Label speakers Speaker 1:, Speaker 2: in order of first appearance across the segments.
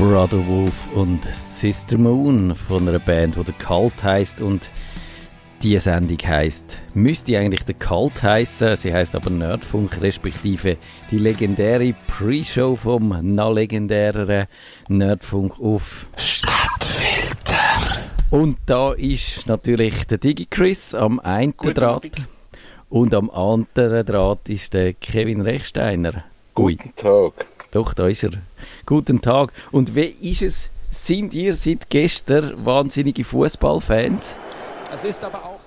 Speaker 1: Brother Wolf und Sister Moon von einer Band, die der Cult heißt und die Sendung heißt müsste eigentlich der Cult heißen, sie heißt aber Nerdfunk respektive die legendäre Pre-Show vom noch legendäreren Nerdfunk auf Stadtfilter. Und da ist natürlich der DigiChris am einen Guten Draht Abend. und am anderen Draht ist der Kevin Rechsteiner.
Speaker 2: Guten Tag.
Speaker 1: Doch, da ist er. Guten Tag. Und wie ist es? Sind ihr seit gestern wahnsinnige Fußballfans?
Speaker 3: Es ist aber auch.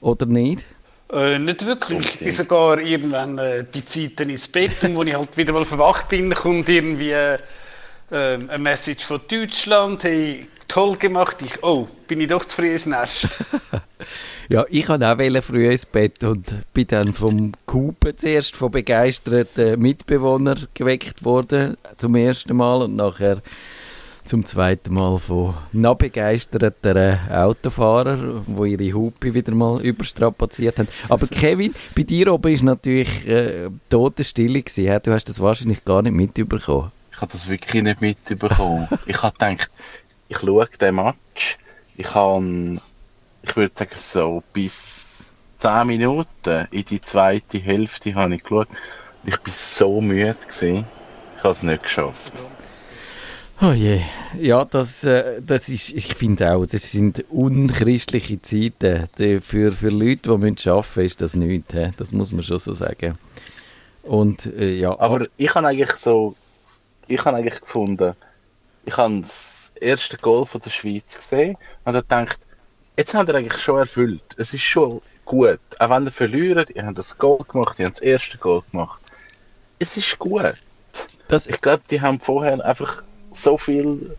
Speaker 1: Oder nicht?
Speaker 3: Äh, nicht wirklich. Ich bin sogar irgendwann äh, bei Zeiten ins Bett und wo ich halt wieder mal verwacht bin, kommt irgendwie äh, eine Message von Deutschland. Hey, toll gemacht. Ich, oh, bin ich doch zu früh ins Nest.
Speaker 1: ja, ich wollte auch früh ins Bett und bin dann vom Kupen zuerst von begeisterten Mitbewohnern geweckt worden, zum ersten Mal und nachher zum zweiten Mal von noch begeisterten Autofahrern, die ihre Hupe wieder mal überstrapaziert haben. Aber Kevin, bei dir oben war natürlich äh, Totenstille. Gewesen. Du hast das wahrscheinlich gar nicht mitbekommen.
Speaker 2: Ich habe das wirklich nicht mitbekommen. ich habe gedacht, ich schaue den Match. Ich habe, ich würde sagen, so bis 10 Minuten in die zweite Hälfte habe ich geschaut. Ich bin so müde gewesen. Ich habe es nicht geschafft.
Speaker 1: Oh je, ja, das, äh, das ist, ich finde auch, das sind unchristliche Zeiten. Für, für Leute, die arbeiten müssen, ist das nichts. He? Das muss man schon so sagen. Und, äh, ja,
Speaker 2: aber ich habe eigentlich so, ich habe eigentlich gefunden, ich habe erste Goal von der Schweiz gesehen und habe gedacht, jetzt haben wir eigentlich schon erfüllt. Es ist schon gut. Auch wenn ihr verliert, ihr habt das Goal gemacht, ihr habt das erste Goal gemacht. Es ist gut. Das ich glaube, die haben vorher einfach so viel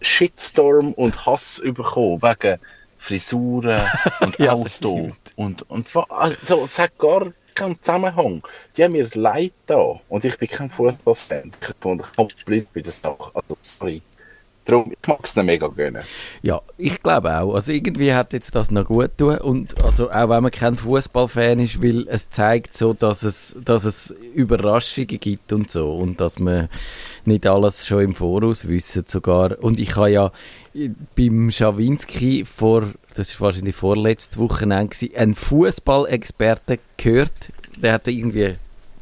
Speaker 2: Shitstorm und Hass bekommen wegen Frisuren und ja, Auto und, und also, es hat gar keinen Zusammenhang. Die haben mir leid da und ich bin kein Fußballfan. Ich komme komplett bei der Sache. Also, sorry. Darum, ich mag es mega gönnen.
Speaker 1: Ja, ich glaube auch. Also irgendwie hat jetzt das noch gut tun und also auch wenn man kein Fußballfan ist, weil es zeigt so, dass es, dass es Überraschungen gibt und so und dass man nicht alles schon im Voraus wissen sogar. Und ich habe ja beim Schawinski vor, das war wahrscheinlich vorletztes Wochenende, einen Fußballexperten gehört, der hat irgendwie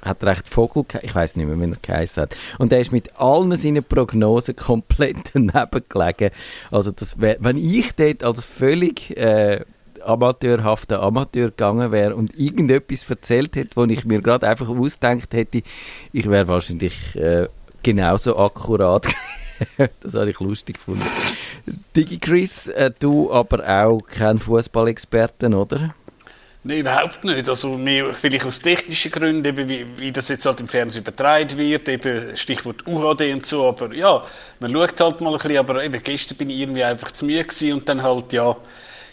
Speaker 1: hat recht Vogel, ich weiß nicht mehr, wie er geheißen hat. Und er ist mit allen seinen Prognosen komplett daneben gelegen. Also das wär, wenn ich dort als völlig äh, amateurhafter Amateur gegangen wäre und irgendetwas erzählt hätte, wo ich mir gerade einfach ausdenkt hätte, ich wäre wahrscheinlich äh, genauso akkurat. das habe ich lustig gefunden. Digi Chris, äh, du aber auch kein Fußballexperten, oder?
Speaker 3: Nein, überhaupt nicht. Also mehr, vielleicht aus technischen Gründen, eben wie, wie das jetzt halt im Fernsehen übertragen wird, eben Stichwort UHD und so, aber ja, man schaut halt mal ein bisschen, aber eben gestern bin ich irgendwie einfach zu müde gewesen und dann halt, ja,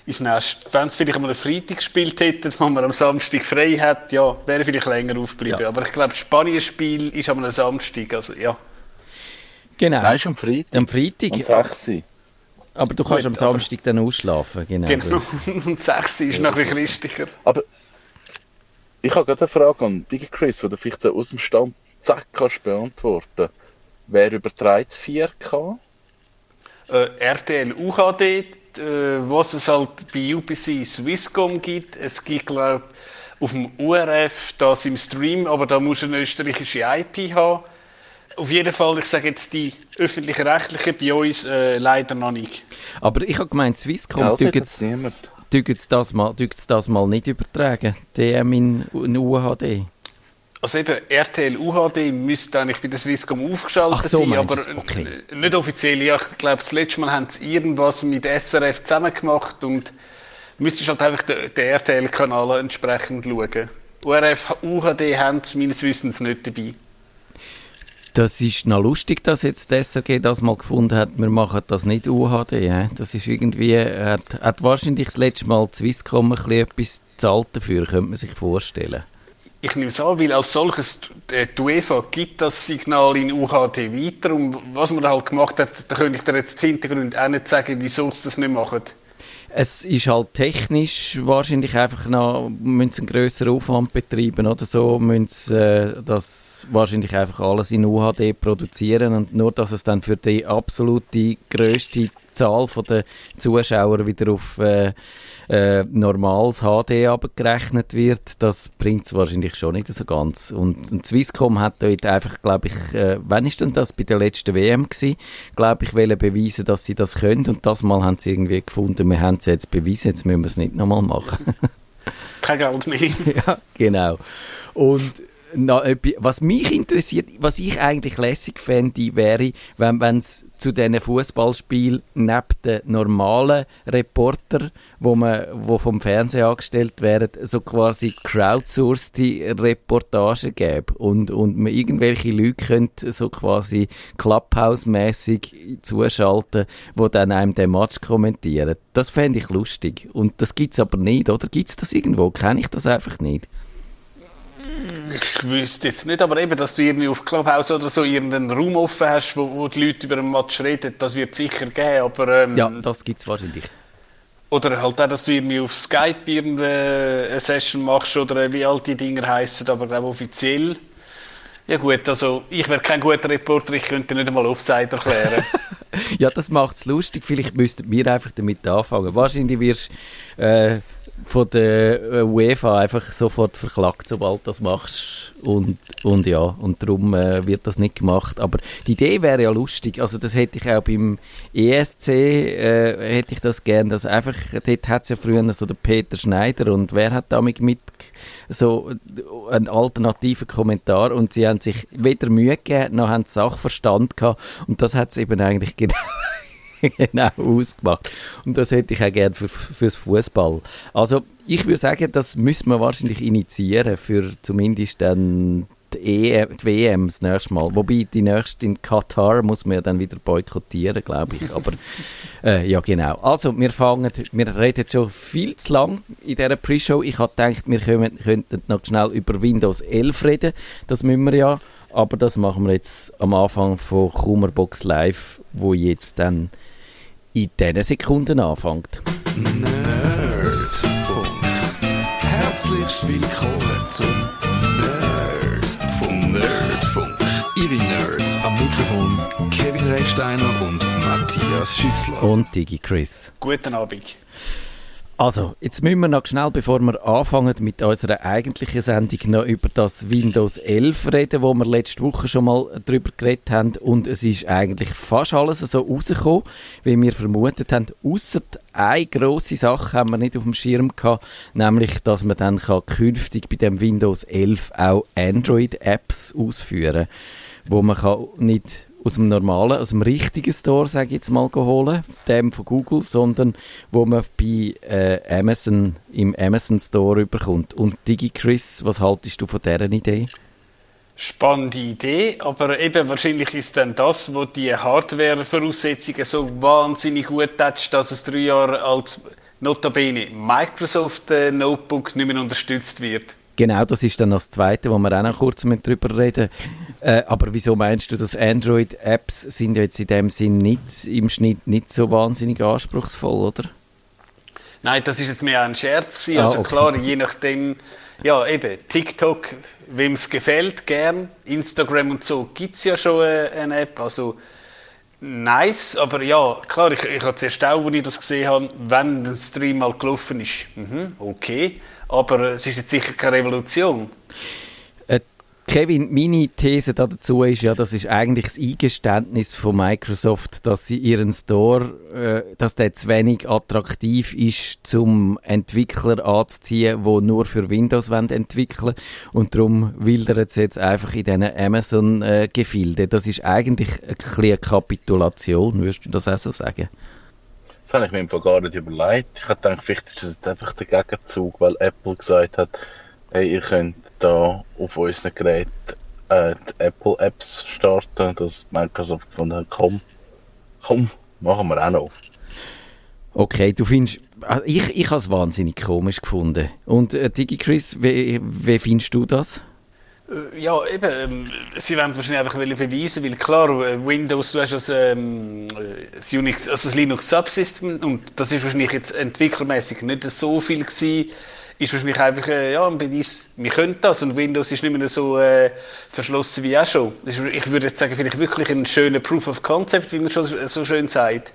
Speaker 3: ins Nest. Wenn es vielleicht einmal einen Freitag gespielt hätte, wo man am Samstag frei hat, ja, wäre vielleicht länger aufgeblieben. Ja. Aber ich glaube, das Spanien-Spiel ist am Samstag, also ja.
Speaker 1: Genau.
Speaker 2: Nein, ist am Freitag.
Speaker 1: Am Freitag.
Speaker 2: Am 6.
Speaker 1: Aber du kannst Gut, am Samstag dann ausschlafen, genau.
Speaker 3: Genau, und 6 ist noch ein bisschen christlicher.
Speaker 2: Aber ich habe gerade eine Frage an Digi Chris, die du vielleicht so aus dem Stand zack kannst beantworten. Wer überträgt 4K?
Speaker 3: Äh, RTL UHD, äh, was es halt bei UPC Swisscom gibt. Es gibt, glaube auf dem URF das im Stream, aber da muss eine österreichische IP haben. Auf jeden Fall, ich sage jetzt die öffentlich-rechtlichen bei uns äh, leider noch nicht.
Speaker 1: Aber ich habe gemeint, Swisscom tut jetzt, das, mal, das mal nicht übertragen, DM in, in UHD.
Speaker 3: Also eben, RTL UHD müsste eigentlich bei der Swisscom aufgeschaltet so, sein, aber okay. nicht offiziell. Ja, ich glaube, das letzte Mal haben sie irgendwas mit SRF zusammen gemacht und müsstest halt einfach den, den RTL-Kanal entsprechend schauen. URF, UHD haben sie meines Wissens nicht dabei.
Speaker 1: Das ist noch lustig, dass jetzt die SRG das mal gefunden hat, wir machen das nicht UHD. He? Das ist irgendwie, hat, hat wahrscheinlich das letzte Mal Swisscom ein bisschen etwas zahlt dafür, könnte man sich vorstellen.
Speaker 3: Ich nehme es an, weil als solches die UEFA gibt das Signal in UHD weiter und was man halt gemacht hat, da könnte ich dir jetzt Hintergrund auch nicht sagen, wieso sie das nicht machen.
Speaker 1: Es ist halt technisch wahrscheinlich einfach noch, müssen sie einen grösseren Aufwand betreiben oder? So, müssen sie äh, das wahrscheinlich einfach alles in UHD produzieren und nur, dass es dann für die absolute grösste Zahl der Zuschauer wieder auf äh, äh, normales HD abgerechnet wird, das bringt es wahrscheinlich schon nicht so ganz. Und, und Swisscom hat dort einfach, glaube ich, äh, wann ist denn das bei der letzten WM gewesen? Glaube ich, wollen beweisen, dass sie das können und das Mal haben sie irgendwie gefunden, wir haben es jetzt bewiesen, jetzt müssen wir es nicht nochmal machen.
Speaker 3: Kein Geld mehr.
Speaker 1: ja, genau. Und na, was mich interessiert, was ich eigentlich lässig fände, wäre, wenn es zu diesen Fußballspielen neben den normalen Reporter, wo man, wo vom Fernsehen angestellt werden, so quasi crowdsourced Reportagen gäbe und, und man irgendwelche Leute könnte so quasi Clubhouse-mäßig zuschalten, wo dann einem den Match kommentieren. Das fände ich lustig. Und das gibt es aber nicht, oder? Gibt es das irgendwo? Kenne ich das einfach nicht?
Speaker 3: Ich wüsste jetzt nicht, aber eben, dass du irgendwie auf Clubhouse oder so irgendeinen Raum offen hast, wo, wo die Leute über einen Match reden, das wird sicher geben, aber... Ähm,
Speaker 1: ja, das gibt es wahrscheinlich.
Speaker 3: Oder halt auch, dass du irgendwie auf Skype eine Session machst oder wie all die Dinger heißen, aber glaube offiziell. Ja gut, also ich wäre kein guter Reporter, ich könnte nicht einmal Offside erklären.
Speaker 1: ja, das macht es lustig. Vielleicht müssten wir einfach damit anfangen. Wahrscheinlich wirst äh, von der äh, UEFA einfach sofort verklagt, sobald du das machst. Und, und ja, und darum äh, wird das nicht gemacht. Aber die Idee wäre ja lustig. Also das hätte ich auch beim ESC, äh, hätte ich das gern, dass einfach, dort hat es ja früher so der Peter Schneider und wer hat damit mit so einen alternativen Kommentar und sie haben sich weder Mühe gegeben, noch haben Sachverstand gehabt und das hat es eben eigentlich genau genau ausgemacht. Und das hätte ich auch gerne für, fürs Fußball. Also ich würde sagen, das müssen wir wahrscheinlich initiieren für zumindest dann die, EM, die WM das nächste Mal. Wobei die nächste in Katar muss man ja dann wieder boykottieren, glaube ich. Aber äh, ja, genau. Also wir fangen, wir reden schon viel zu lang in dieser Pre-Show. Ich habe gedacht, wir können, könnten noch schnell über Windows 11 reden. Das müssen wir ja. Aber das machen wir jetzt am Anfang von Kummerbox Live, wo jetzt dann in diesen Sekunden anfängt.
Speaker 4: Nerdfunk. Herzlich willkommen zum Nerd Nerdfunk. Ihre Nerds am Mikrofon Kevin Recksteiner und Matthias Schüssler.
Speaker 1: Und Digi Chris.
Speaker 3: Guten Abend.
Speaker 1: Also, jetzt müssen wir noch schnell, bevor wir anfangen mit unserer eigentlichen Sendung, noch über das Windows 11 reden, wo wir letzte Woche schon mal drüber geredet haben. Und es ist eigentlich fast alles so rausgekommen, wie wir vermutet haben. Außer eine grosse Sache haben wir nicht auf dem Schirm gehabt, nämlich, dass man dann kann künftig bei dem Windows 11 auch Android-Apps ausführen kann, wo man kann nicht aus dem normalen, aus dem richtigen Store, sage ich jetzt mal, holen, dem von Google, sondern wo man bei äh, Amazon, im Amazon Store überkommt. Und DigiChris, was haltest du von dieser Idee?
Speaker 3: Spannende Idee, aber eben wahrscheinlich ist dann das, wo die Hardware-Voraussetzungen so wahnsinnig gut tätscht, dass es drei Jahre als notabene Microsoft äh, Notebook nicht mehr unterstützt wird.
Speaker 1: Genau, das ist dann das Zweite, wo wir auch noch kurz mit drüber reden. Äh, aber wieso meinst du, dass Android-Apps sind jetzt in dem Sinn nicht im Schnitt nicht so wahnsinnig anspruchsvoll, oder?
Speaker 3: Nein, das ist jetzt mehr ein Scherz. Ah, also okay. klar, je nachdem, ja eben, TikTok, wem es gefällt, gern. Instagram und so gibt es ja schon äh, eine App. Also nice, aber ja, klar, ich, ich habe zuerst auch, als ich das gesehen habe, wenn der Stream mal gelaufen ist, mhm, okay. Aber es ist jetzt sicher keine Revolution.
Speaker 1: Kevin, meine These dazu ist ja, das ist eigentlich das Eingeständnis von Microsoft, dass sie ihren Store, äh, dass der zu wenig attraktiv ist, zum Entwickler anzuziehen, wo nur für Windows entwickeln und darum wildert es jetzt einfach in diesen Amazon-Gefilden. Äh, das ist eigentlich eine Kapitulation, würdest du das auch so sagen?
Speaker 2: Das habe ich mir einfach gar nicht überlegt. Ich habe gedacht, vielleicht ist das jetzt einfach der Gegenzug, weil Apple gesagt hat, hey, ihr könnt da auf unseren Geräten äh, die Apple Apps starten, dass Microsoft von der komm, komm, machen wir auch noch.
Speaker 1: Okay, du findest, also ich, ich habe es wahnsinnig komisch gefunden. Und äh, DigiChris, wie, wie findest du das?
Speaker 3: Äh, Ja, eben, ähm, sie wollen wahrscheinlich einfach wollen beweisen, weil klar, äh, Windows, du hast das, ähm, äh, das Unix, also das Linux Subsystem und das ist wahrscheinlich jetzt entwicklermäßig nicht so viel gewesen, ist wahrscheinlich einfach äh, ja, ein Beweis, wir können das und Windows ist nicht mehr so äh, verschlossen wie auch schon. Ist, ich würde jetzt sagen, vielleicht wirklich ein schöner Proof of Concept, wie man schon so schön sagt.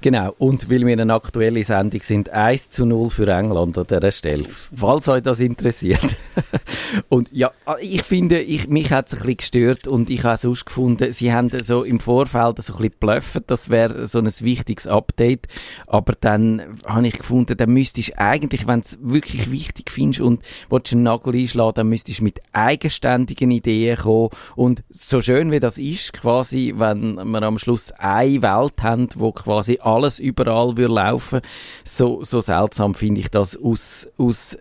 Speaker 1: Genau, und weil wir eine aktuelle Sendung sind, 1 zu 0 für England an dieser Stelle, falls euch das interessiert. und ja, ich finde, ich, mich hat es ein bisschen gestört und ich habe es herausgefunden, sie haben so im Vorfeld so ein bisschen bluffet, das wäre so ein wichtiges Update, aber dann habe ich gefunden, dann müsstest du eigentlich, wenn es wirklich wichtig findest und willst einen Nagel einschlagen, dann müsstest du mit eigenständigen Ideen kommen und so schön wie das ist, quasi, wenn wir am Schluss eine Welt haben, wo quasi alles überall würde laufen. So, so seltsam finde ich das aus, aus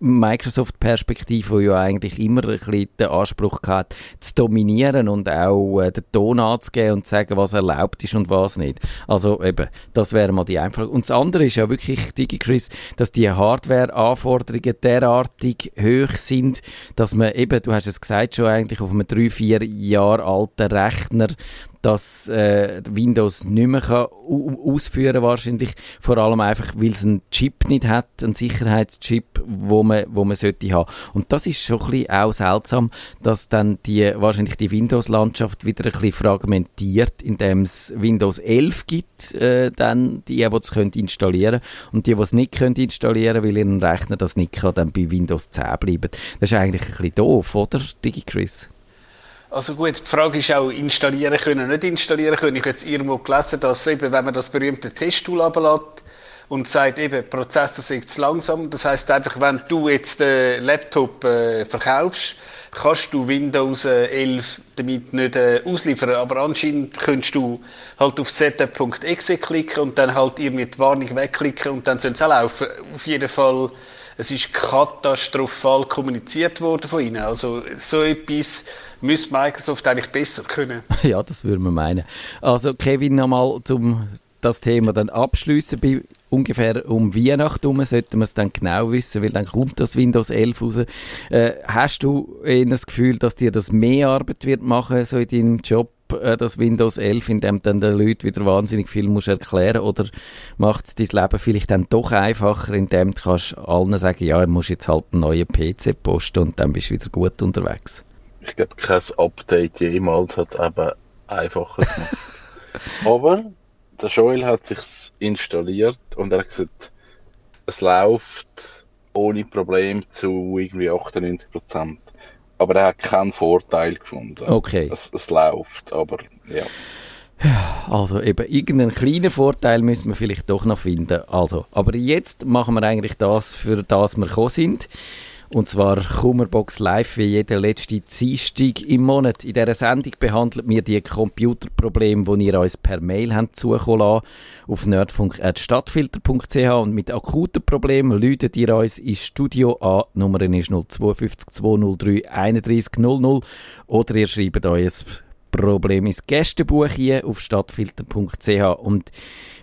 Speaker 1: Microsoft-Perspektive, die ja eigentlich immer ein bisschen den Anspruch hat, zu dominieren und auch äh, den Ton anzugeben und zu sagen, was erlaubt ist und was nicht. Also eben, das wäre mal die Einfache. Und das andere ist ja wirklich, DigiChris, dass die Hardware-Anforderungen derartig hoch sind, dass man eben, du hast es gesagt, schon eigentlich auf einem drei, vier Jahre alten Rechner dass äh, Windows nicht mehr kann ausführen wahrscheinlich. Vor allem einfach weil es einen Chip nicht hat einen Sicherheitschip wo man wo man sollte haben. Und das ist schon ein bisschen auch seltsam dass dann die wahrscheinlich die Windows Landschaft wieder ein bisschen fragmentiert indem es Windows 11 gibt äh, dann die die es können installieren. Und die die es nicht können installieren weil ihren Rechner das nicht kann dann bei Windows 10 bleiben. Das ist eigentlich ein bisschen doof oder DigiChris
Speaker 3: also gut, die Frage ist auch, installieren können nicht installieren können. Ich habe jetzt irgendwo gelesen, dass eben, wenn man das berühmte Testtool ablädt und sagt eben, Prozessor sind zu langsam, das heißt einfach, wenn du jetzt den Laptop äh, verkaufst, kannst du Windows äh, 11 damit nicht äh, ausliefern, aber anscheinend könntest du halt auf setup.exe klicken und dann halt irgendwie die Warnung wegklicken und dann soll es auch laufen. Auf jeden Fall es ist katastrophal kommuniziert worden von ihnen. Also so etwas müsste Microsoft eigentlich besser können.
Speaker 1: Ja, das würde man meinen. Also Kevin, nochmal zum das Thema dann abschließen. Ungefähr um Weihnachten herum sollten wir es dann genau wissen, weil dann kommt das Windows 11 raus. Äh, hast du eher das Gefühl, dass dir das mehr Arbeit wird machen, so in deinem Job, äh, das Windows 11, in dem dann den Leuten wieder wahnsinnig viel musst erklären oder macht es dein Leben vielleicht dann doch einfacher, indem du kannst allen sagen, ja, du musst jetzt halt einen neuen PC posten und dann bist du wieder gut unterwegs?
Speaker 2: Ich glaube, kein Update jemals hat es eben einfacher gemacht. Aber der Joel hat sich installiert und er hat gesagt, es läuft ohne Problem zu irgendwie 98%. Aber er hat keinen Vorteil gefunden.
Speaker 1: Okay.
Speaker 2: Es, es läuft, aber ja.
Speaker 1: Also eben irgendeinen kleinen Vorteil müssen wir vielleicht doch noch finden. Also, aber jetzt machen wir eigentlich das, für das wir gekommen sind. Und zwar Kummerbox Live wie jeder letzte Dienstag im Monat. In dieser Sendung behandelt wir die Computerprobleme, die ihr uns per Mail habt zukommen lassen, auf nerdfunk.stadtfilter.ch und mit akuten Problemen läutet ihr uns ins Studio an. Die Nummer ist 052 203 31 00 oder ihr schreibt ein Problem ins Gästebuch hier auf stadtfilter.ch und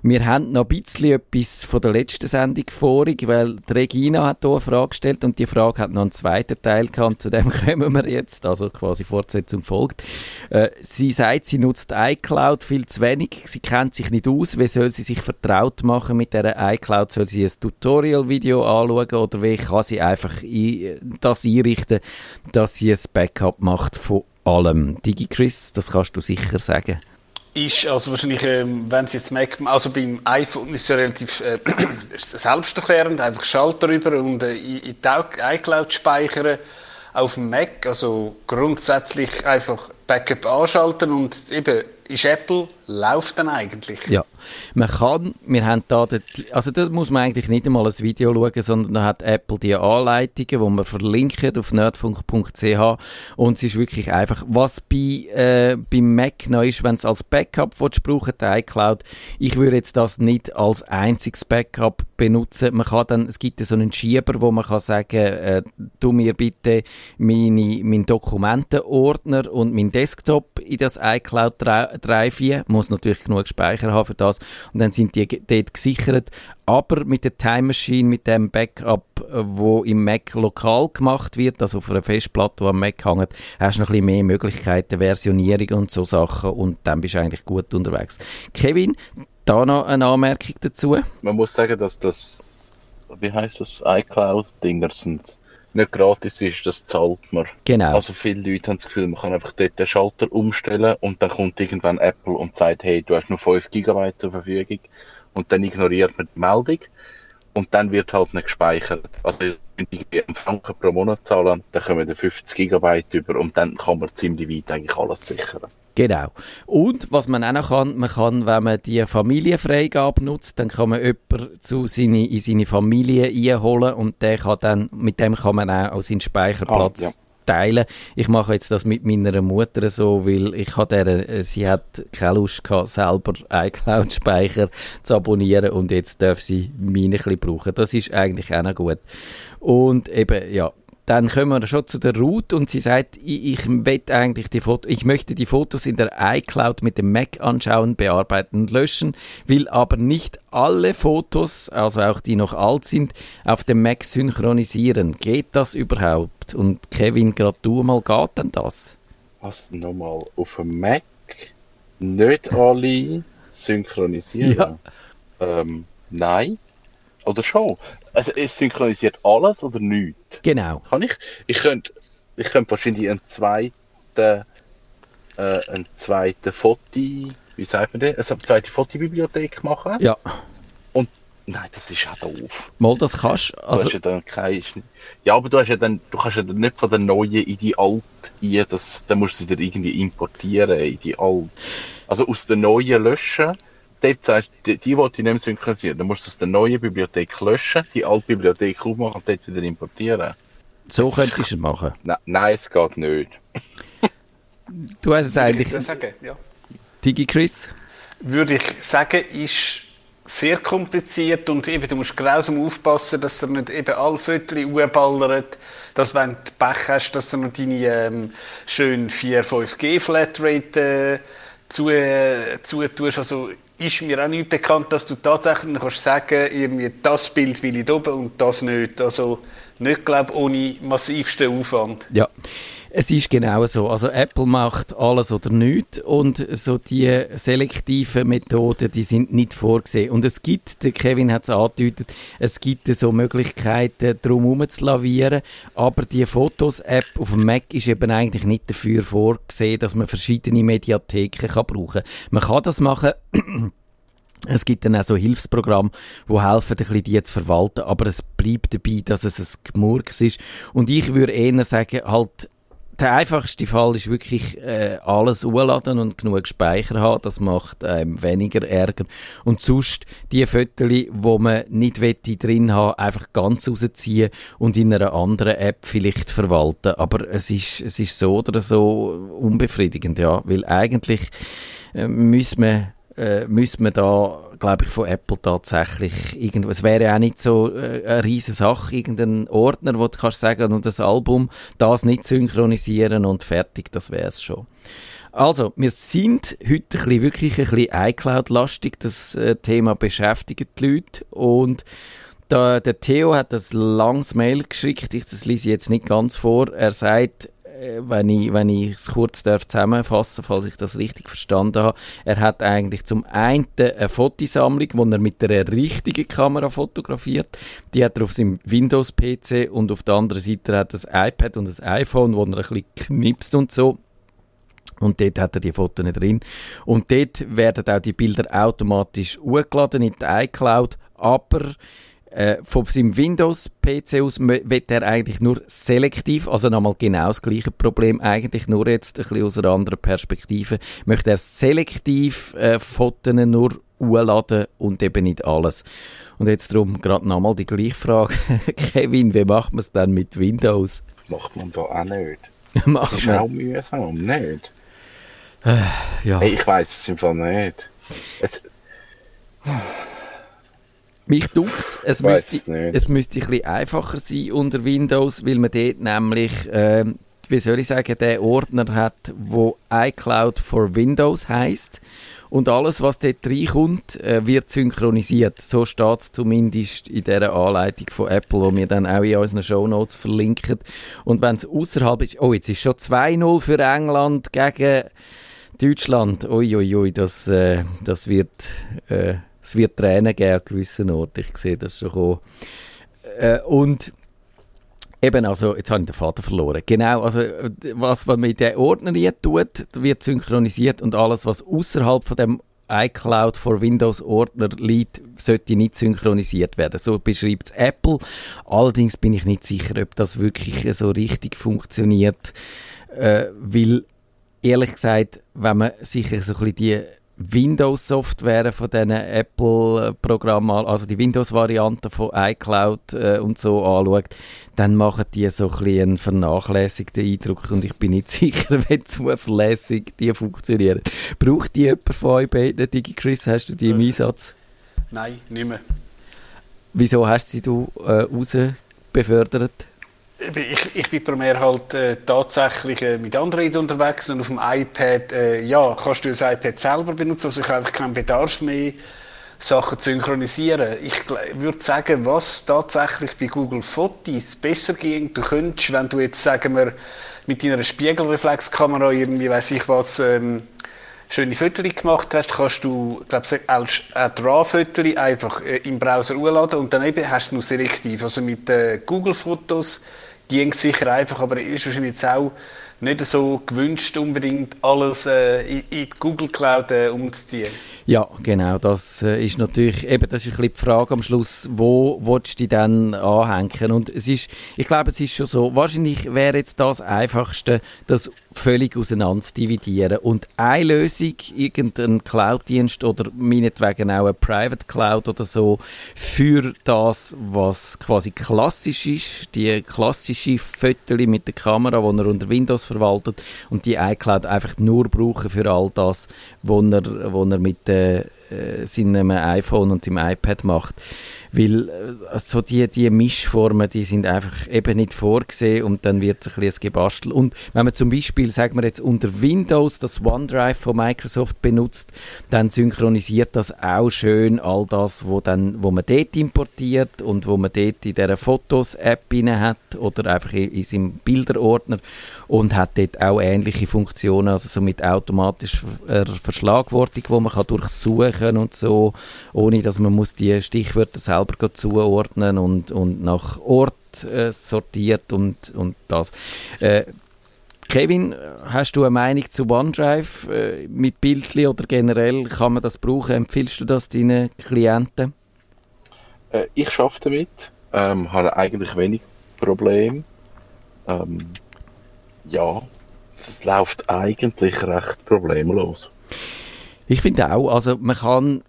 Speaker 1: wir haben noch ein bisschen etwas von der letzten Sendung vorig, weil Regina hat hier eine Frage gestellt und die Frage hat noch einen zweiten Teil gehabt, zu dem kommen wir jetzt, also quasi Fortsetzung folgt. Äh, sie sagt, sie nutzt iCloud viel zu wenig, sie kennt sich nicht aus, wie soll sie sich vertraut machen mit der iCloud, soll sie ein Tutorial-Video anschauen oder wie kann sie einfach das einrichten, dass sie ein Backup macht von allem. DigiChris, das kannst du sicher sagen.
Speaker 3: Ist also wahrscheinlich, ähm, wenn Sie jetzt merken, also beim iPhone ist es relativ äh, selbsterklärend, einfach Schalter rüber und äh, in die iCloud speichern auf dem Mac, also grundsätzlich einfach Backup anschalten und eben ist Apple, läuft dann eigentlich.
Speaker 1: Ja, man kann, wir haben da, also das muss man eigentlich nicht einmal ein Video schauen, sondern da hat Apple die Anleitungen, die man verlinkt auf nerdfunk.ch und es ist wirklich einfach, was bei, äh, beim Mac noch ist, wenn es als Backup brauchen, die iCloud, ich würde jetzt das nicht als einziges Backup benutzen, man kann dann, es gibt so einen Schieber, wo man kann sagen, äh, tu mir bitte meine, meinen Dokumentenordner und mein Desktop in das iCloud drei, vier, muss natürlich genug Speicher haben für das und dann sind die dort gesichert. Aber mit der Time Machine, mit dem Backup, äh, wo im Mac lokal gemacht wird, also auf einer Festplatte, die am Mac hängt, hast du noch ein bisschen mehr Möglichkeiten, Versionierung und so Sachen und dann bist du eigentlich gut unterwegs. Kevin, da noch eine Anmerkung dazu.
Speaker 2: Man muss sagen, dass das, wie heißt das, iCloud-Dinger sind nicht gratis ist, das zahlt man.
Speaker 1: Genau.
Speaker 2: Also viele Leute haben das Gefühl, man kann einfach dort den Schalter umstellen und dann kommt irgendwann Apple und sagt, hey, du hast nur 5 GB zur Verfügung und dann ignoriert man die Meldung und dann wird halt nicht gespeichert. Also wenn ich einen Franken pro Monat zahlen, dann kommen wir 50 GB über und dann kann man ziemlich weit eigentlich alles sichern.
Speaker 1: Genau. Und was man auch noch kann, man kann, wenn man die Familienfreigabe nutzt, dann kann man jemanden zu seine, in seine Familie einholen und der kann dann, mit dem kann man auch seinen Speicherplatz ah, ja. teilen. Ich mache jetzt das mit meiner Mutter so, weil ich hatte der, sie hat keine Lust gehabt, selber iCloud-Speicher zu abonnieren und jetzt darf sie meine ein bisschen brauchen. Das ist eigentlich auch noch gut. Und eben, ja, dann kommen wir schon zu der Route und sie sagt, ich, ich eigentlich die Fotos, ich möchte die Fotos in der iCloud mit dem Mac anschauen, bearbeiten und löschen, will aber nicht alle Fotos, also auch die noch alt sind, auf dem Mac synchronisieren. Geht das überhaupt? Und Kevin, gerade du mal, geht denn das?
Speaker 2: Was nochmal? Auf dem Mac nicht alle synchronisieren? Ja. Ähm, nein. Oder schon? Also es synchronisiert alles oder nichts?
Speaker 1: Genau.
Speaker 2: Kann ich? Ich könnte, ich könnte wahrscheinlich einen zweiten, äh, einen zweiten Foto, wie sagt man das? Eine zweite Fotobibliothek machen.
Speaker 1: Ja.
Speaker 2: Und nein, das ist ja doof.
Speaker 1: Mal, das kannst
Speaker 2: also, du. hast ja dann kein, ja, aber du hast ja dann, du kannst ja dann nicht von der neuen in die alte ein, das, dann musst du wieder irgendwie importieren in die alte. Also aus der neuen löschen dort sagst die, die wollte ich nicht mehr synchronisieren. Dann musst du aus der neuen Bibliothek löschen, die alte Bibliothek aufmachen und dort wieder importieren.
Speaker 1: So könntest du es machen.
Speaker 2: Na, nein, es geht nicht.
Speaker 1: du hast es eigentlich...
Speaker 3: Würde ich sagen, ja.
Speaker 1: Digi Chris?
Speaker 3: Würde ich sagen, ist sehr kompliziert und eben, du musst grausam aufpassen, dass er nicht eben alle Viertel ballert, dass wenn du Pech hast, dass du noch deine ähm, schön 4-5G Flatrate äh, zu, äh, zu tust. Also ist mir auch nicht bekannt, dass du tatsächlich kannst sagen irgendwie das Bild will ich oben und das nicht. Also nicht, glaube ohne massivsten Aufwand.
Speaker 1: Ja. Es ist genau so. Also Apple macht alles oder nichts und so die selektiven Methoden, die sind nicht vorgesehen. Und es gibt, der Kevin hat es angedeutet, es gibt so Möglichkeiten, drum zu lavieren, aber die Fotos-App auf dem Mac ist eben eigentlich nicht dafür vorgesehen, dass man verschiedene Mediatheken kann brauchen kann. Man kann das machen es gibt dann auch so Hilfsprogramme, die helfen, ein bisschen die zu verwalten, aber es bleibt dabei, dass es ein Gemurks ist. Und ich würde eher sagen, halt, der einfachste Fall ist wirklich äh, alles urladen und genug Speicher haben. Das macht ähm, weniger Ärger. Und sonst die Fotos, wo man nicht wette drin haben, einfach ganz rausziehen und in einer anderen App vielleicht verwalten. Aber es ist, es ist so oder so unbefriedigend, ja. Weil eigentlich äh, müssen wir äh, müsste man da, glaube ich, von Apple tatsächlich irgendwo, es wäre auch nicht so äh, eine riesige Sache, irgendein Ordner, wo du kannst sagen, und das Album, das nicht synchronisieren und fertig, das wäre es schon. Also, wir sind heute ein bisschen, wirklich ein bisschen iCloud-lastig, das äh, Thema beschäftigt die Leute und da, der Theo hat das langes Mail geschickt, ich das lese jetzt nicht ganz vor, er sagt, wenn ich, wenn ich es kurz darf zusammenfassen falls ich das richtig verstanden habe, er hat eigentlich zum einen eine Fotosammlung, wo er mit einer richtigen Kamera fotografiert. Die hat er auf seinem Windows-PC und auf der anderen Seite hat er ein iPad und ein iPhone, wo er ein bisschen knipst und so. Und dort hat er die Fotos nicht drin. Und dort werden auch die Bilder automatisch hochgeladen in die iCloud, aber äh, von seinem Windows-PC aus wird er eigentlich nur selektiv, also nochmal genau das gleiche Problem, eigentlich nur jetzt ein bisschen aus einer anderen Perspektive, möchte er selektiv äh, Fotos nur hochladen und eben nicht alles. Und jetzt darum gerade nochmal die gleiche Frage. Kevin, wie macht man es dann mit Windows?
Speaker 2: Macht man da auch nicht. macht das ist man. auch mühsam, nicht?
Speaker 1: Äh, ja.
Speaker 2: Hey, ich weiß es im Fall nicht. Es,
Speaker 1: mich dunkt es, müsste, es müsste ein bisschen einfacher sein unter Windows, weil man dort nämlich äh, wie soll ich sagen, der Ordner hat, wo iCloud for Windows heißt und alles, was dort reinkommt, äh, wird synchronisiert. So steht es zumindest in dieser Anleitung von Apple, wo wir dann auch in unseren Shownotes verlinken. Und wenn es außerhalb ist, oh, jetzt ist schon 2-0 für England gegen Deutschland. Uiuiui, ui, ui, das, äh, das wird, äh, es wird Tränen geben an gewissen Orten. Ich sehe das schon. Äh, und Eben, also, jetzt habe ich den Vater verloren. Genau, also, was man mit den Ordner tut, wird synchronisiert und alles, was außerhalb von dem iCloud for Windows Ordner liegt, sollte nicht synchronisiert werden. So beschreibt es Apple. Allerdings bin ich nicht sicher, ob das wirklich so richtig funktioniert, äh, weil ehrlich gesagt, wenn man sich so ein bisschen die Windows-Software von diesen Apple-Programmen, also die Windows-Variante von iCloud äh, und so anschaut, dann machen die so ein bisschen einen vernachlässigten Eindruck und ich bin nicht sicher, wie zuverlässig die funktionieren. Braucht die jemand von euch beiden, Digi Chris, hast du die im äh, Einsatz?
Speaker 3: Nein, nicht mehr.
Speaker 1: Wieso hast du sie du, äh, raus befördert?
Speaker 3: Ich, ich bin primär halt äh, tatsächlich äh, mit Android unterwegs und auf dem iPad, äh, ja, kannst du das iPad selber benutzen, also ich habe keinen Bedarf mehr, Sachen zu synchronisieren. Ich würde sagen, was tatsächlich bei Google Fotos besser ging, du könntest, wenn du jetzt, sagen wir, mit deiner Spiegelreflexkamera irgendwie, weiß ich was, ähm, schöne Fotos gemacht hast, kannst du, glaube ich, als RAW-Fotos einfach äh, im Browser hochladen und dann eben hast du noch selektiv. Also mit äh, Google-Fotos ging sicher einfach, aber ist wahrscheinlich jetzt auch nicht so gewünscht, unbedingt alles äh, in, in die Google Cloud äh, umzuziehen.
Speaker 1: Ja, genau. Das äh, ist natürlich, eben, das ist ein bisschen die Frage am Schluss, wo willst du dich dann anhängen? Und es ist, ich glaube, es ist schon so, wahrscheinlich wäre jetzt das Einfachste, das völlig auseinander dividieren. Und eine Lösung, irgendein Cloud-Dienst oder meinetwegen auch eine Private Cloud oder so, für das, was quasi klassisch ist, die klassische Fotos mit der Kamera, die er unter Windows verwaltet und die iCloud einfach nur brauchen für all das, was er, was er mit äh, seinem iPhone und seinem iPad macht. Weil äh, so die, die Mischformen, die sind einfach eben nicht vorgesehen und dann wird es ein bisschen gebastelt. Und wenn man zum Beispiel, sagen wir jetzt, unter Windows das OneDrive von Microsoft benutzt, dann synchronisiert das auch schön all das, wo, dann, wo man dort importiert und wo man dort in dieser Fotos-App hat oder einfach in, in seinem Bilderordner und hat dort auch ähnliche Funktionen, also so mit automatischer Verschlagwortung, wo man kann durchsuchen und so, ohne dass man muss die Stichwörter selber zuordnen und, und nach Ort äh, sortiert und, und das. Äh, Kevin, hast du eine Meinung zu OneDrive äh, mit Bildli oder generell kann man das brauchen? Empfiehlst du das deinen Klienten?
Speaker 2: Äh, ich schaffe damit, ähm, habe eigentlich wenig Probleme. Ähm, ja, es läuft eigentlich recht problemlos.
Speaker 1: Ich finde auch, also man kann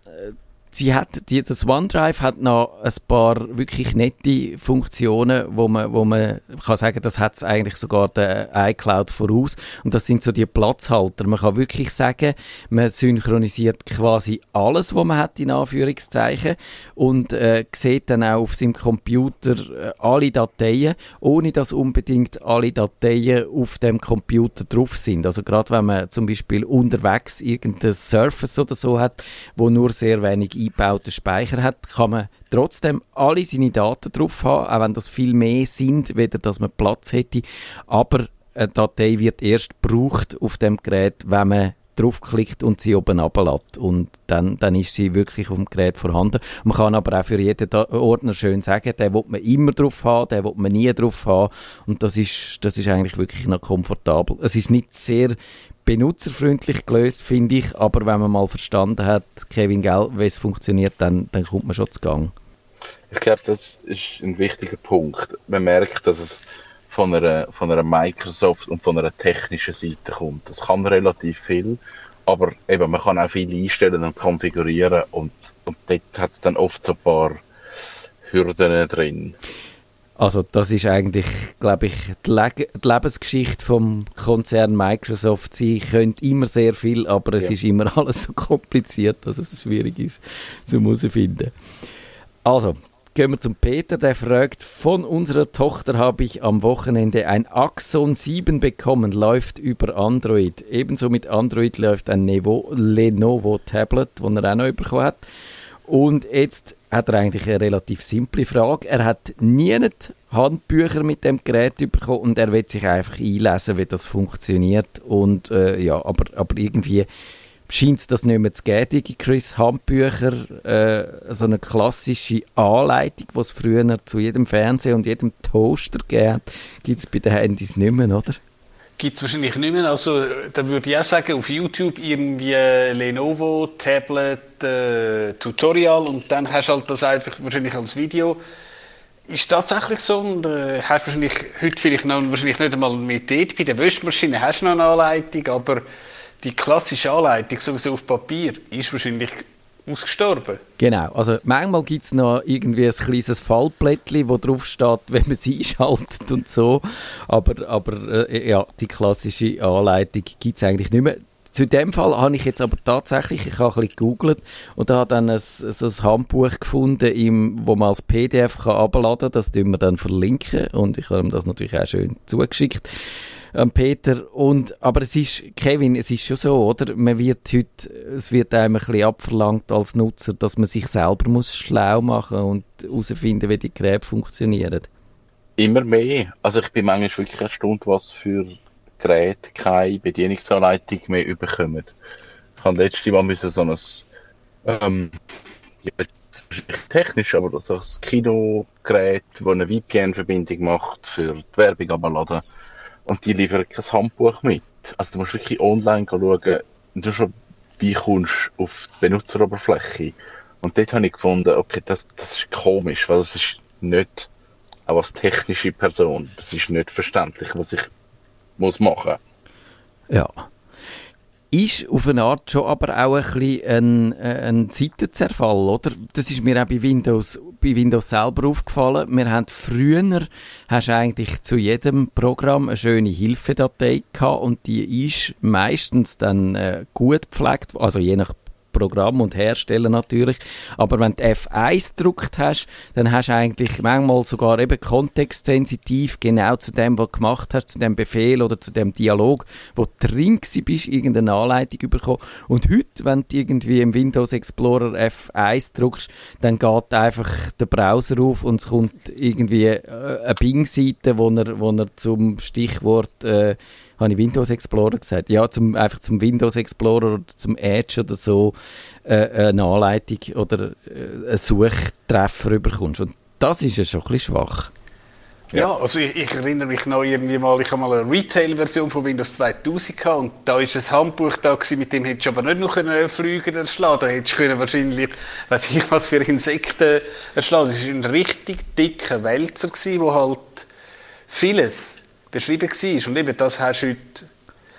Speaker 1: sie hat, die, das OneDrive hat noch ein paar wirklich nette Funktionen, wo man, wo man kann sagen, das hat eigentlich sogar der iCloud voraus. Und das sind so die Platzhalter. Man kann wirklich sagen, man synchronisiert quasi alles, was man hat, in Anführungszeichen, und äh, sieht dann auch auf seinem Computer äh, alle Dateien, ohne dass unbedingt alle Dateien auf dem Computer drauf sind. Also gerade wenn man zum Beispiel unterwegs irgendein Surface oder so hat, wo nur sehr wenig eingebauten Speicher hat, kann man trotzdem alle seine Daten drauf haben, auch wenn das viel mehr sind, weder dass man Platz hätte. Aber eine Datei wird erst gebraucht auf dem Gerät, wenn man draufklickt und sie oben ablässt. Und dann, dann ist sie wirklich auf dem Gerät vorhanden. Man kann aber auch für jeden Ordner schön sagen, den will man immer drauf haben, den will man nie drauf haben. Und das ist, das ist eigentlich wirklich noch komfortabel. Es ist nicht sehr benutzerfreundlich gelöst, finde ich. Aber wenn man mal verstanden hat, Kevin Gell, wie es funktioniert, dann, dann kommt man schon zu Gang.
Speaker 2: Ich glaube, das ist ein wichtiger Punkt. Man merkt, dass es von einer, von einer Microsoft und von einer technischen Seite kommt. Das kann relativ viel, aber eben, man kann auch viel einstellen und konfigurieren und, und dort hat es dann oft so ein paar Hürden drin.
Speaker 1: Also das ist eigentlich, glaube ich, die, Le die, Lebensgeschichte vom Konzern Microsoft. Sie können immer sehr viel, aber es ja. ist immer alles so kompliziert, dass es schwierig ist zu herausfinden. Also, gehen wir zum Peter, der fragt, von unserer Tochter habe ich am Wochenende ein Axon 7 bekommen, läuft über Android. Ebenso mit Android läuft ein Nevo, Lenovo Tablet, das er auch noch bekommen hat. Und jetzt hat er eigentlich eine relativ simple Frage. Er hat nie Handbücher mit dem Gerät bekommen und er will sich einfach einlesen, wie das funktioniert. Und äh, ja, aber, aber irgendwie scheint es das nicht mehr zu geben, die Chris Handbücher, äh, so eine klassische Anleitung, die es früher zu jedem Fernseher und jedem Toaster gegeben gibt es bei den Handys nicht mehr, oder?
Speaker 3: Gibt es wahrscheinlich nicht mehr. Also, da würde ich auch sagen, auf YouTube irgendwie Lenovo, Tablet, äh, Tutorial und dann hast du halt das einfach wahrscheinlich als Video. Ist tatsächlich so und äh, hast wahrscheinlich heute vielleicht noch wahrscheinlich nicht einmal mit dort. Bei der Wäschmaschine hast du noch eine Anleitung, aber die klassische Anleitung, sowieso auf Papier, ist wahrscheinlich ausgestorben.
Speaker 1: Genau, also manchmal gibt es noch irgendwie ein kleines Fallblättchen, wo drauf steht, wenn man sie einschaltet und so, aber, aber äh, ja, die klassische Anleitung gibt es eigentlich nicht mehr. Zu dem Fall habe ich jetzt aber tatsächlich, ich habe ein bisschen gegoogelt und habe dann ein, so ein Handbuch gefunden, im, wo man als PDF kann abladen kann. Das tun wir dann verlinken und ich habe ihm das natürlich auch schön zugeschickt ähm, Peter. Und, aber es ist, Kevin, es ist schon so, oder? Man wird heute, es wird einem ein bisschen abverlangt als Nutzer, dass man sich selber muss schlau machen und herausfinden, wie die Geräte funktionieren.
Speaker 2: Immer mehr. Also ich bin manchmal wirklich erstaunt, was für Geräte keine Bedienungsanleitung mehr bekommen. Ich habe letztes Mal so ein, ähm, technisch, aber so ein Kinogerät, das eine VPN-Verbindung macht, für die Werbung abladen und die liefern kein Handbuch mit. Also du musst wirklich online schauen, du schon wie kommst auf die Benutzeroberfläche. Und dort habe ich gefunden, okay, das, das ist komisch, weil es ist nicht, auch als technische Person, das ist nicht verständlich, was ich muss machen.
Speaker 1: Ja ist auf eine Art schon aber auch ein bisschen ein, äh, ein Seitenzerfall, oder? Das ist mir auch bei Windows, bei Windows selber aufgefallen. Wir haben früher, hast eigentlich zu jedem Programm eine schöne Hilfedatei gehabt und die ist meistens dann äh, gut gepflegt, also je nach Programm und Hersteller natürlich. Aber wenn du F1 gedruckt hast, dann hast du eigentlich manchmal sogar eben kontextsensitiv genau zu dem, was du gemacht hast, zu dem Befehl oder zu dem Dialog, wo du drin bist, irgendeine Anleitung bekommen. Und heute, wenn du irgendwie im Windows Explorer F1 druckst, dann geht einfach der Browser auf und es kommt irgendwie äh, eine Bing-Seite, wo er, wo er zum Stichwort äh, habe ich Windows Explorer gesagt? Ja, zum, einfach zum Windows Explorer oder zum Edge oder so äh, eine Anleitung oder äh, einen Suchtreffer überkommst. Und das ist ja schon ein bisschen schwach.
Speaker 3: Ja, also ich, ich, erinnere mich noch irgendwie mal, ich habe mal eine Retail-Version von Windows 2000 gehabt und da ist ein Handbuch da gewesen, mit dem hättest du aber nicht noch können Flüge erschlagen Da hättest du wahrscheinlich, weiß ich was für Insekten erschlagen. Das war ein richtig dicker Wälzer gewesen, wo halt vieles beschrieben war. Und eben das hast du heute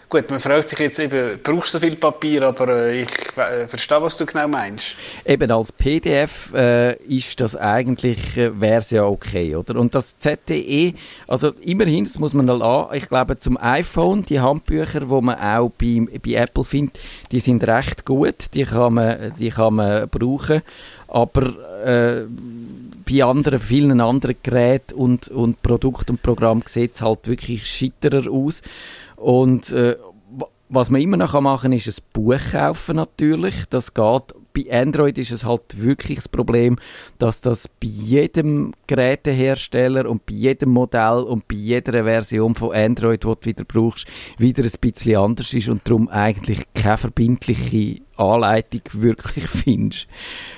Speaker 3: Gut, man fragt sich jetzt eben, brauchst du so viel Papier, aber äh, ich äh, verstehe, was du genau meinst.
Speaker 1: Eben als PDF äh, ist das eigentlich, äh, wäre es ja okay, oder? Und das ZTE, also immerhin, das muss man mal an, ich glaube zum iPhone, die Handbücher, die man auch bei, bei Apple findet, die sind recht gut, die kann man, die kann man brauchen, aber äh, bei anderen, vielen anderen Geräten und, und Produkten und Programmen sieht es halt wirklich schitterer aus. Und äh, was man immer noch machen kann, ist ein Buch kaufen natürlich. Das geht. Bei Android ist es halt wirklich das Problem, dass das bei jedem Gerätehersteller und bei jedem Modell und bei jeder Version von Android, die du wieder brauchst, wieder ein bisschen anders ist und darum eigentlich keine verbindliche Anleitung wirklich findest.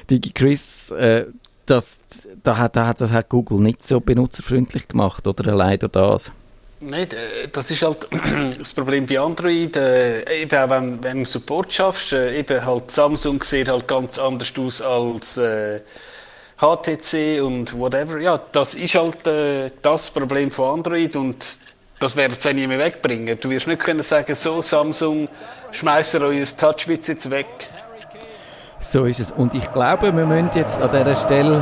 Speaker 1: Digi Chris, äh, das, da hat, da hat, das hat Google nicht so benutzerfreundlich gemacht, oder allein das?
Speaker 3: Nein, das ist halt das Problem bei Android. Äh, eben auch wenn, wenn du Support schaffst, äh, eben halt Samsung sieht halt ganz anders aus als äh, HTC und whatever. Ja, das ist halt äh, das Problem von Android und das werden sie nie mehr wegbringen. Du wirst nicht können sagen, so Samsung, schmeißt euer Touchwitz jetzt weg.
Speaker 1: So ist es. Und ich glaube, wir müssen jetzt an dieser Stelle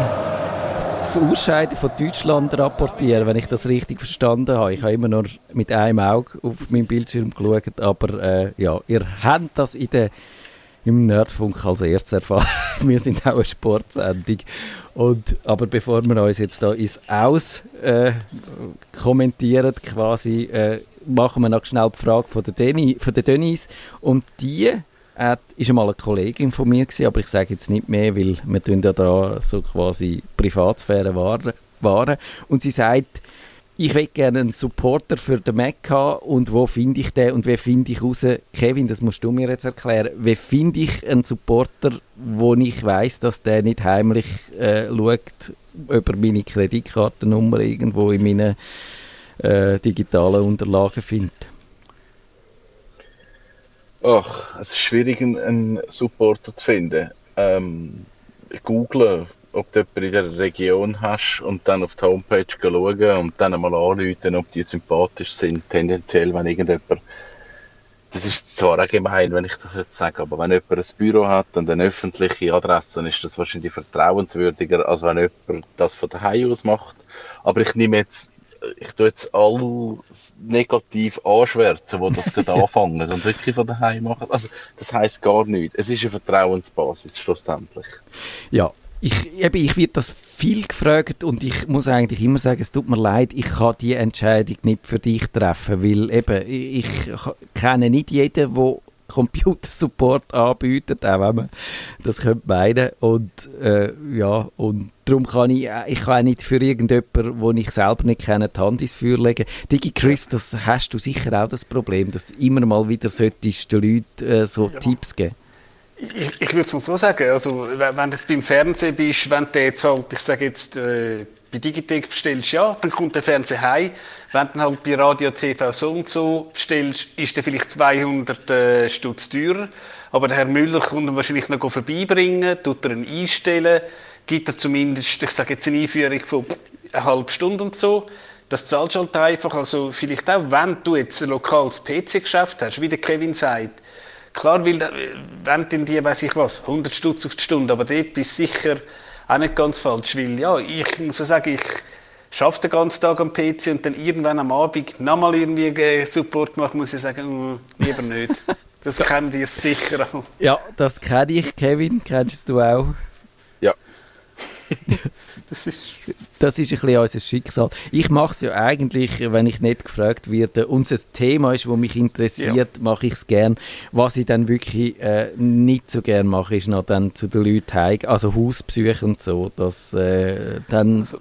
Speaker 1: das Ausscheiden von Deutschland rapportieren, wenn ich das richtig verstanden habe. Ich habe immer nur mit einem Auge auf meinen Bildschirm geschaut, aber äh, ja, ihr habt das in der im Nerdfunk als erstes erfahren. wir sind auch eine Sportsendung. Und, aber bevor wir uns jetzt da ins Aus äh, kommentieren, quasi, äh, machen wir noch schnell die Frage von der, Deni, von der Denise. Und die äh, ist einmal eine Kollegin von mir gewesen, aber ich sage jetzt nicht mehr, weil wir tun ja da so quasi Privatsphäre wahren. Und sie sagt, ich will gerne einen Supporter für den Mac haben und wo finde ich den und wie finde ich raus, Kevin, das musst du mir jetzt erklären, wie finde ich einen Supporter, wo ich weiß, dass der nicht heimlich äh, schaut, über meine Kreditkartennummer irgendwo in meinen äh, digitalen Unterlagen findet?
Speaker 2: Ach, es ist schwierig, einen Supporter zu finden. Ähm, googlen ob du jemanden in der Region hast und dann auf die Homepage schauen und dann einmal anrufen, ob die sympathisch sind, tendenziell, wenn irgendjemand das ist zwar auch gemein, wenn ich das jetzt sage, aber wenn jemand ein Büro hat und eine öffentliche Adresse, dann ist das wahrscheinlich vertrauenswürdiger, als wenn jemand das von daheim aus macht. Aber ich nehme jetzt, ich tue jetzt all negativ anschwärzen, die das gerade anfangen und wirklich von daheim machen. Also, das heisst gar nichts. Es ist eine Vertrauensbasis, schlussendlich.
Speaker 1: Ja, ich, eben, ich werde das viel gefragt und ich muss eigentlich immer sagen, es tut mir leid, ich kann die Entscheidung nicht für dich treffen, weil eben, ich, ich kenne nicht jeden, der Computersupport anbietet, auch wenn man das könnte meinen. Und äh, ja, und darum kann ich, ich kann auch nicht für irgendjemanden, den ich selber nicht kenne, die Hand ins Feuer legen. Digi Chris, das hast du sicher auch das Problem, dass du immer mal wieder solltest den Leuten äh, so ja. Tipps geben
Speaker 3: ich, ich würde es mal so sagen, also wenn du beim Fernsehen bist, wenn du jetzt halt, ich sage jetzt, äh, bei Digitec bestellst, ja, dann kommt der Fernseher heim. Wenn du halt bei Radio TV so und so bestellst, ist der vielleicht 200 äh, Stutz teurer. Aber der Herr Müller kommt ihn wahrscheinlich noch vorbeibringen, tut er ihn einstellen, gibt er zumindest, ich sage jetzt eine Einführung von einer halben Stunde und so. Das zahlst du halt einfach. Also vielleicht auch, wenn du jetzt ein lokales PC-Geschäft hast, wie der Kevin sagt, Klar, weil, wenn denn die, weiß ich was, 100 Stutz auf die Stunde, aber dort bist du sicher auch nicht ganz falsch, weil, ja, ich muss sagen, ich schaffe den ganzen Tag am PC und dann irgendwann am Abend nochmal irgendwie Support machen, muss ich sagen, mm, lieber nicht. Das so. kennen die sicher auch.
Speaker 1: Ja, das kenne ich, Kevin. Kennst du auch?
Speaker 2: Ja.
Speaker 1: das ist... Das ist ein bisschen unser Schicksal. Ich mache es ja eigentlich, wenn ich nicht gefragt werde, und es ein Thema ist, das mich interessiert, ja. mache ich es gern. Was ich dann wirklich äh, nicht so gern mache, ist noch dann zu den Leuten heim, also Hausbesuche und so, dass äh, dann... Also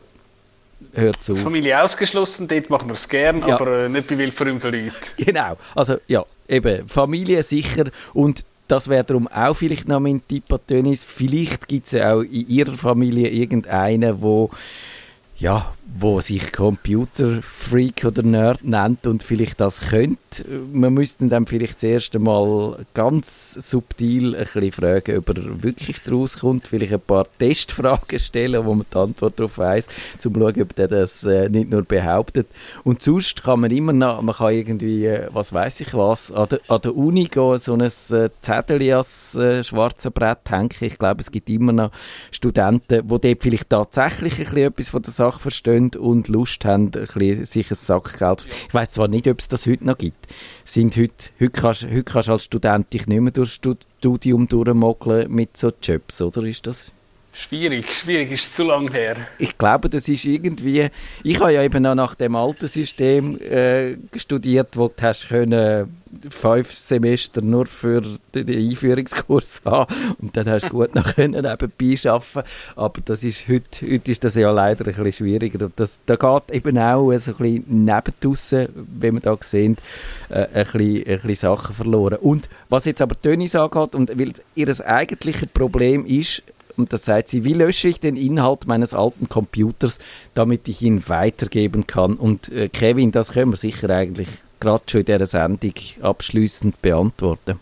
Speaker 1: hört zu.
Speaker 3: Familie ausgeschlossen, dort machen wir es gern, ja. aber äh, nicht bei wildfremden Leuten.
Speaker 1: Genau, also ja, eben, Familie sicher und das wäre darum auch vielleicht noch mein Tipp an Dennis. Vielleicht gibt es ja auch in ihrer Familie irgendeinen, wo ja, wo sich Computerfreak oder Nerd nennt und vielleicht das könnte. Man müsste dann vielleicht das erste Mal ganz subtil ein bisschen fragen, ob er wirklich daraus kommt, vielleicht ein paar Testfragen stellen, wo man die Antwort darauf weiss, um zu schauen, ob der das äh, nicht nur behauptet. Und sonst kann man immer noch, man kann irgendwie, äh, was weiß ich was, an der, an der Uni gehen, so ein äh, Zettel äh, schwarze Brett hängen. Ich glaube, es gibt immer noch Studenten, die dort vielleicht tatsächlich ein bisschen etwas von der Sache verstehen und Lust haben, ein bisschen, sich ein Sackgeld. Ich weiß zwar nicht, ob es das heute noch gibt. Sind heute, heute, kannst, heute kannst du als Student dich nicht mehr durch das Studium durchmogeln mit so Jobs, oder ist das?
Speaker 3: Schwierig, schwierig, ist zu lang her.
Speaker 1: Ich glaube, das ist irgendwie. Ich habe ja eben noch nach dem alten System äh, studiert, wo du hast können fünf Semester nur für den Einführungskurs haben und dann hast du gut noch können nebenbei arbeiten. Aber das ist heute, heute ist das ja leider ein bisschen schwieriger. Und das, da geht eben auch so ein bisschen nebendaussen, wie wir da sehen, äh, ein, bisschen, ein bisschen Sachen verloren. Und was jetzt aber Tönis angeht und weil ihr eigentliches Problem ist, und das sagt sie, wie lösche ich den Inhalt meines alten Computers, damit ich ihn weitergeben kann. Und äh, Kevin, das können wir sicher eigentlich gerade schon in dieser Sendung abschließend beantworten.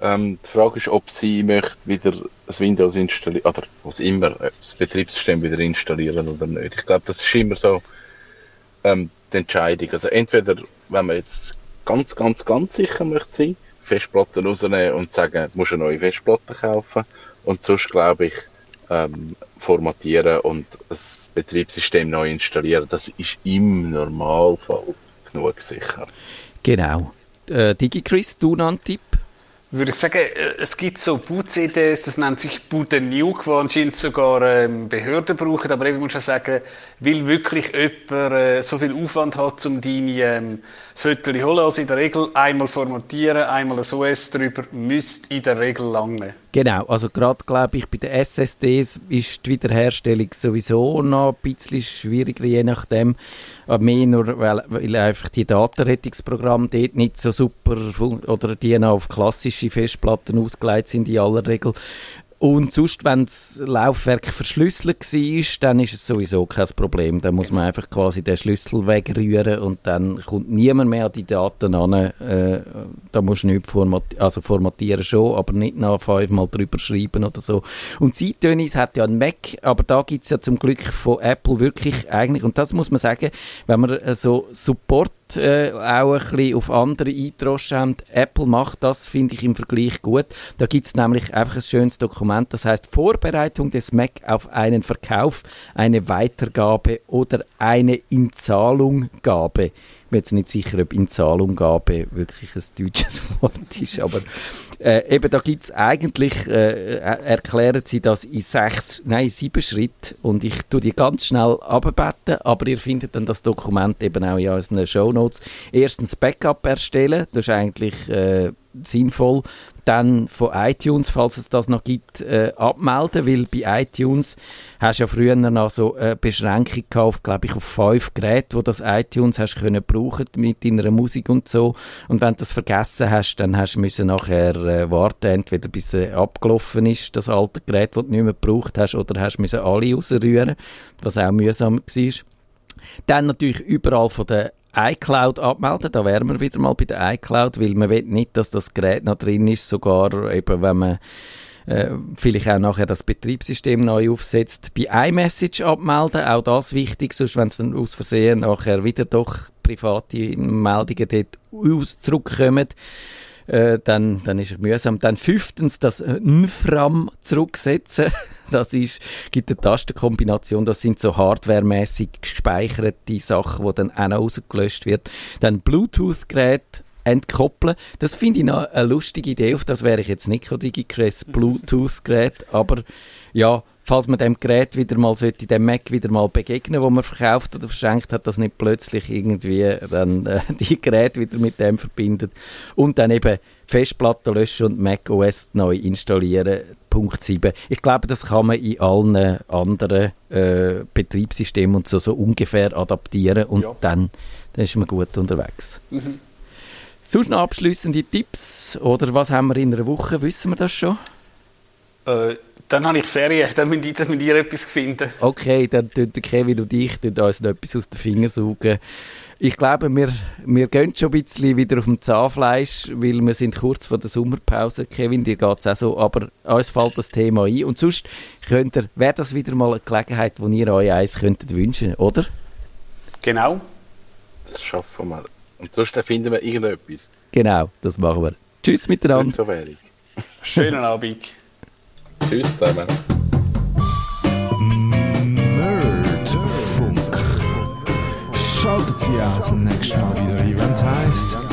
Speaker 2: Ähm, die Frage ist, ob sie möchte wieder das Windows installieren, oder was immer, äh, das Betriebssystem wieder installieren oder nicht. Ich glaube, das ist immer so ähm, die Entscheidung. Also entweder, wenn man jetzt ganz, ganz, ganz sicher möchte sein, Festplatten rausnehmen und sagen, du musst eine neue Festplatte kaufen, und sonst glaube ich, ähm, formatieren und das Betriebssystem neu installieren, das ist im Normalfall genug sicher.
Speaker 1: Genau. Äh, DigiChris, du noch einen Tipp?
Speaker 3: würde ich sagen, äh, es gibt so Boot-CDs, das nennt sich Boot Nuke, wo anscheinend sogar ähm, Behörden brauchen, aber ich muss schon sagen, weil wirklich jemand äh, so viel Aufwand hat, um deine ähm, Zu holen, also in der Regel einmal formatieren, einmal ein OS drüber, müsste in der Regel lange.
Speaker 1: Genau, also gerade glaube ich bei den SSDs ist die Wiederherstellung sowieso noch ein bisschen schwieriger, je nachdem. Mehr nur, weil, weil einfach die Datenrettungsprogramme dort nicht so super oder die noch auf klassische Festplatten ausgelegt sind in aller Regel. Und sonst, wenn das Laufwerk verschlüsselt war, dann ist es sowieso kein Problem. Dann muss man einfach quasi den Schlüssel wegrühren und dann kommt niemand mehr an die Daten an. Äh, da musst du nicht formatieren, also formatieren schon, aber nicht nach fünfmal drüber schreiben oder so. Und Zeittönis hat ja ein Mac, aber da gibt es ja zum Glück von Apple wirklich eigentlich, und das muss man sagen, wenn man äh, so Support äh, auch ein bisschen auf andere eindroschen haben. Apple macht das, finde ich, im Vergleich gut. Da gibt es nämlich einfach ein schönes Dokument, das heißt Vorbereitung des Mac auf einen Verkauf, eine Weitergabe oder eine Inzahlunggabe bin jetzt nicht sicher, ob Inzahlunggabe wirklich ein deutsches Wort ist, aber äh, eben da gibt es eigentlich, äh, erklären sie das in sechs, nein, sieben Schritten und ich tue die ganz schnell abbetten, aber ihr findet dann das Dokument eben auch in unseren Show Notes. Erstens Backup erstellen, das ist eigentlich äh, sinnvoll dann von iTunes, falls es das noch gibt, äh, abmelden, weil bei iTunes hast du ja früher noch so eine Beschränkung gehabt, glaube ich, auf fünf Geräte, wo das iTunes hast können brauchen mit deiner Musik und so. Und wenn du das vergessen hast, dann hast du müssen nachher äh, warten, entweder bis es abgelaufen ist, das alte Gerät, das du nicht mehr gebraucht hast, oder hast müssen alle rausrühren, was auch mühsam war. Dann natürlich überall von den iCloud abmelden. Da wären wir wieder mal bei der iCloud, weil man will nicht, dass das Gerät noch drin ist, sogar eben, wenn man äh, vielleicht auch nachher das Betriebssystem neu aufsetzt. Bei iMessage abmelden, auch das wichtig, sonst wenn es dann aus Versehen nachher wieder doch private Meldungen dort aus zurückkommen, äh, dann, dann ist es mühsam. Dann fünftens das NFRAM zurücksetzen. Das ist, gibt eine Tastenkombination, das sind so hardwaremäßig gespeicherte Sachen, die dann auch noch rausgelöscht wird. Dann Bluetooth-Gerät entkoppeln. Das finde ich noch eine lustige Idee, auf das wäre ich jetzt nicht DigiCrest Bluetooth-Gerät, aber ja, falls man dem Gerät wieder mal sollte, dem Mac wieder mal begegnen, wo man verkauft oder verschenkt hat, dass nicht plötzlich irgendwie dann äh, die Geräte wieder mit dem verbindet und dann eben Festplatte löschen und Mac OS neu installieren. Punkt 7. Ich glaube, das kann man in allen anderen äh, Betriebssystemen und so, so ungefähr adaptieren und ja. dann, dann ist man gut unterwegs. Mhm. Sonst noch abschließende Tipps oder was haben wir in einer Woche? Wissen wir das schon?
Speaker 3: Äh, dann habe ich Ferien, dann müsst ihr, mit ihr etwas finden.
Speaker 1: Okay, dann tun Kevin und ich uns noch etwas aus den Fingern saugen. Ich glaube, wir, wir gehen schon ein bisschen wieder auf dem Zahnfleisch, weil wir sind kurz vor der Sommerpause. Kevin, dir geht es auch so, aber uns fällt das Thema ein. Und sonst könnt ihr, wäre das wieder mal eine Gelegenheit, wo ihr euch eins könntet wünschen, oder?
Speaker 3: Genau.
Speaker 2: Das schaffen wir. Und sonst finden wir irgendetwas.
Speaker 1: Genau, das machen wir. Tschüss miteinander.
Speaker 3: Schönen Abend.
Speaker 2: Tschüss zusammen.
Speaker 4: Nerdfunk. Schaltet Sie auch das nächste Mal wieder ein, wenn es heisst